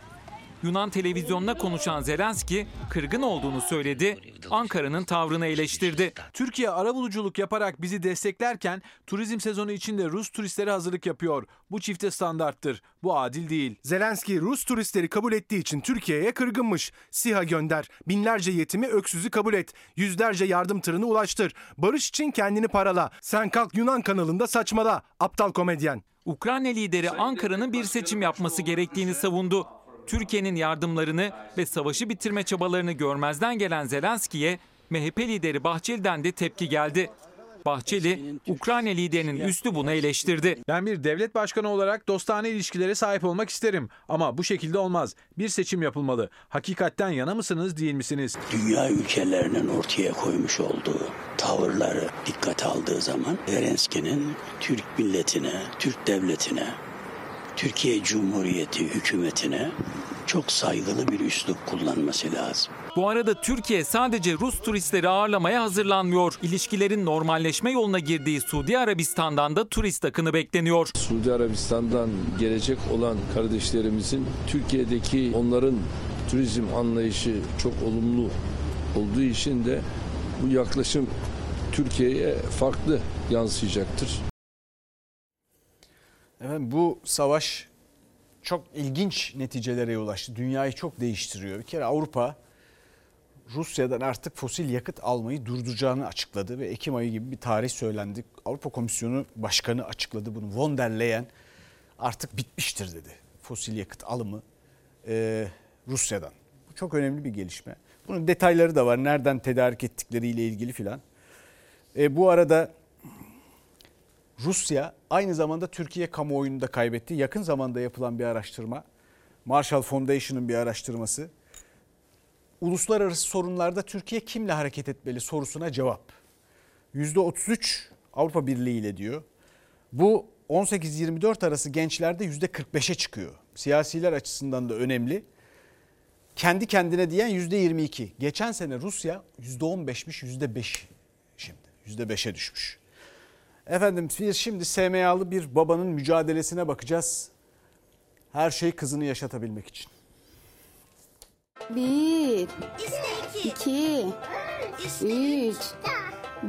Yunan televizyonuna konuşan Zelenski kırgın olduğunu söyledi, Ankara'nın tavrını eleştirdi. Türkiye arabuluculuk yaparak bizi desteklerken turizm sezonu içinde Rus turistlere hazırlık yapıyor. Bu çifte standarttır. Bu adil değil. Zelenski Rus turistleri kabul ettiği için Türkiye'ye kırgınmış. SİHA gönder. Binlerce yetimi öksüzü kabul et. Yüzlerce yardım tırını ulaştır. Barış için kendini parala. Sen kalk Yunan kanalında saçmala. Aptal komedyen. Ukrayna lideri Ankara'nın bir seçim yapması gerektiğini savundu. Türkiye'nin yardımlarını ve savaşı bitirme çabalarını görmezden gelen Zelenski'ye MHP lideri Bahçeli'den de tepki geldi. Bahçeli, Ukrayna liderinin üstü bunu eleştirdi. Ben bir devlet başkanı olarak dostane ilişkilere sahip olmak isterim. Ama bu şekilde olmaz. Bir seçim yapılmalı. Hakikatten yana mısınız değil misiniz? Dünya ülkelerinin ortaya koymuş olduğu tavırları dikkate aldığı zaman Zelenski'nin Türk milletine, Türk devletine, Türkiye Cumhuriyeti hükümetine çok saygılı bir üslup kullanması lazım. Bu arada Türkiye sadece Rus turistleri ağırlamaya hazırlanmıyor. İlişkilerin normalleşme yoluna girdiği Suudi Arabistan'dan da turist akını bekleniyor. Suudi Arabistan'dan gelecek olan kardeşlerimizin Türkiye'deki onların turizm anlayışı çok olumlu olduğu için de bu yaklaşım Türkiye'ye farklı yansıyacaktır. Efendim bu savaş çok ilginç neticelere ulaştı. Dünyayı çok değiştiriyor. Bir kere Avrupa Rusya'dan artık fosil yakıt almayı durduracağını açıkladı ve Ekim ayı gibi bir tarih söylendi. Avrupa Komisyonu Başkanı açıkladı bunu. Von der Leyen artık bitmiştir dedi. Fosil yakıt alımı e, Rusya'dan. Bu çok önemli bir gelişme. Bunun detayları da var. Nereden tedarik ettikleriyle ilgili filan. E, bu arada Rusya aynı zamanda Türkiye kamuoyunu da kaybetti. Yakın zamanda yapılan bir araştırma, Marshall Foundation'ın bir araştırması. Uluslararası sorunlarda Türkiye kimle hareket etmeli sorusuna cevap. %33 Avrupa Birliği ile diyor. Bu 18-24 arası gençlerde %45'e çıkıyor. Siyasiler açısından da önemli. Kendi kendine diyen %22. Geçen sene Rusya %15'miş %5 şimdi. %5'e düşmüş. Efendim şimdi SMA'lı bir babanın mücadelesine bakacağız. Her şey kızını yaşatabilmek için. Bir, iki, üç,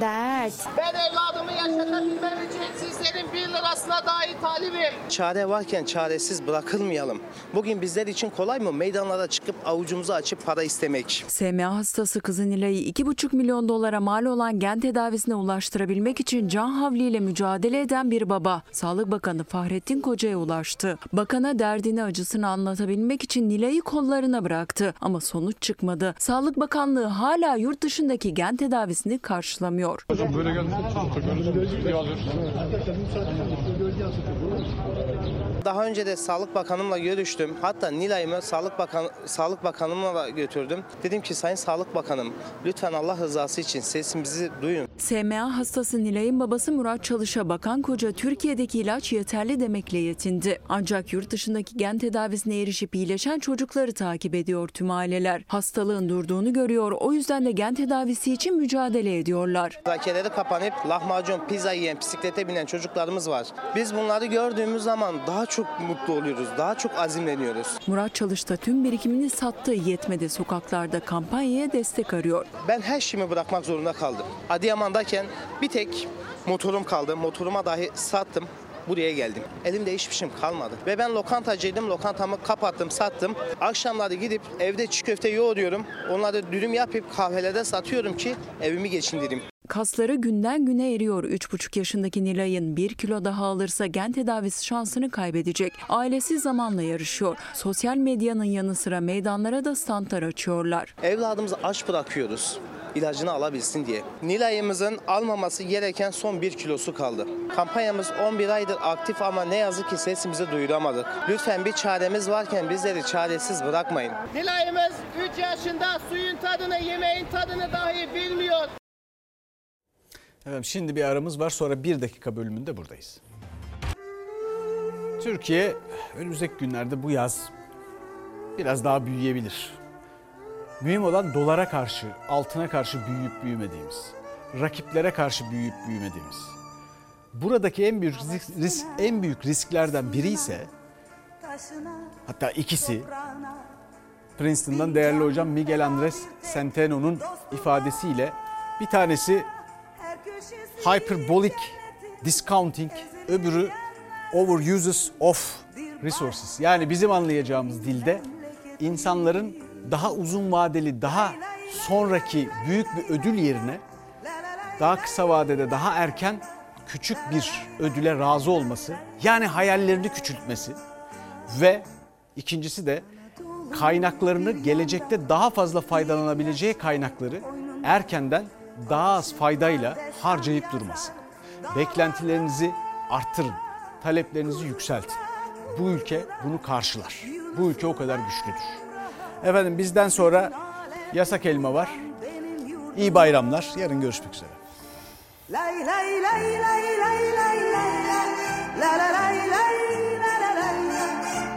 dört. Ben evladımı yaşatabilmem için sizlerin bir lirasına dahi talibim. Çare varken çaresiz bırakılmayalım. Bugün bizler için kolay mı meydanlara çıkıp avucumuzu açıp para istemek? SMA hastası kızı Nilay'ı 2,5 milyon dolara mal olan gen tedavisine ulaştırabilmek için can havliyle mücadele eden bir baba. Sağlık Bakanı Fahrettin Koca'ya ulaştı. Bakana derdini acısını anlatabilmek için Nilay'ı kollarına bıraktı. Ama sonuç çıkmadı. Sağlık Bakanlığı hala yurt dışındaki gen tedavisini karşılamıyor. Daha önce de Sağlık Bakanımla görüştüm. Hatta Nilay'ımı Sağlık Bakan Sağlık Bakanımla da götürdüm. Dedim ki Sayın Sağlık Bakanım lütfen Allah rızası için sesimizi duyun. SMA hastası Nilay'ın babası Murat Çalış'a bakan koca Türkiye'deki ilaç yeterli demekle yetindi. Ancak yurt dışındaki gen tedavisine erişip iyileşen çocukları takip ediyor tüm aileler. Hastalığın durduğunu görüyor o yüzden de gen tedavisi için mücadele ediyorlar. Zakeleri kapanıp lahmacun, pizza yiyen, bisiklete binen çocuklarımız var. Biz bunları gördüğümüz zaman daha çok mutlu oluyoruz, daha çok azimleniyoruz. Murat Çalış da tüm birikimini sattı yetmedi sokaklarda kampanyaya destek arıyor. Ben her şeyimi bırakmak zorunda kaldım. Adıyaman'dayken bir tek motorum kaldı. Motoruma dahi sattım. Buraya geldim. Elimde hiçbir şeyim kalmadı. Ve ben lokantacıydım. Lokantamı kapattım, sattım. Akşamları gidip evde çiğ köfte yoğuruyorum. Onları dürüm yapıp kahvelerde satıyorum ki evimi geçindireyim. Kasları günden güne eriyor. 3,5 yaşındaki Nilay'ın 1 kilo daha alırsa gen tedavisi şansını kaybedecek. Ailesi zamanla yarışıyor. Sosyal medyanın yanı sıra meydanlara da standlar açıyorlar. Evladımızı aç bırakıyoruz ilacını alabilsin diye. Nilay'ımızın almaması gereken son 1 kilosu kaldı. Kampanyamız 11 aydır aktif ama ne yazık ki sesimizi duyuramadık. Lütfen bir çaremiz varken bizleri çaresiz bırakmayın. Nilay'ımız 3 yaşında suyun tadını, yemeğin tadını dahi bilmiyor. Efendim şimdi bir aramız var sonra bir dakika bölümünde buradayız. Türkiye önümüzdeki günlerde bu yaz biraz daha büyüyebilir. Mühim olan dolara karşı, altına karşı büyüyüp büyümediğimiz, rakiplere karşı büyüyüp büyümediğimiz. Buradaki en büyük risk, risk en büyük risklerden biri ise hatta ikisi Princeton'dan değerli hocam Miguel Andres Centeno'nun ifadesiyle bir tanesi hyperbolic discounting, öbürü overuses of resources. Yani bizim anlayacağımız dilde insanların daha uzun vadeli, daha sonraki büyük bir ödül yerine daha kısa vadede, daha erken küçük bir ödüle razı olması, yani hayallerini küçültmesi ve ikincisi de kaynaklarını gelecekte daha fazla faydalanabileceği kaynakları erkenden daha az faydayla harcayıp durmasın. Beklentilerinizi arttırın, taleplerinizi yükseltin. Bu ülke bunu karşılar. Bu ülke o kadar güçlüdür. Efendim bizden sonra yasak elma var. İyi bayramlar. Yarın görüşmek üzere. Lay lay lay lay lay lay lay lay lay lay lay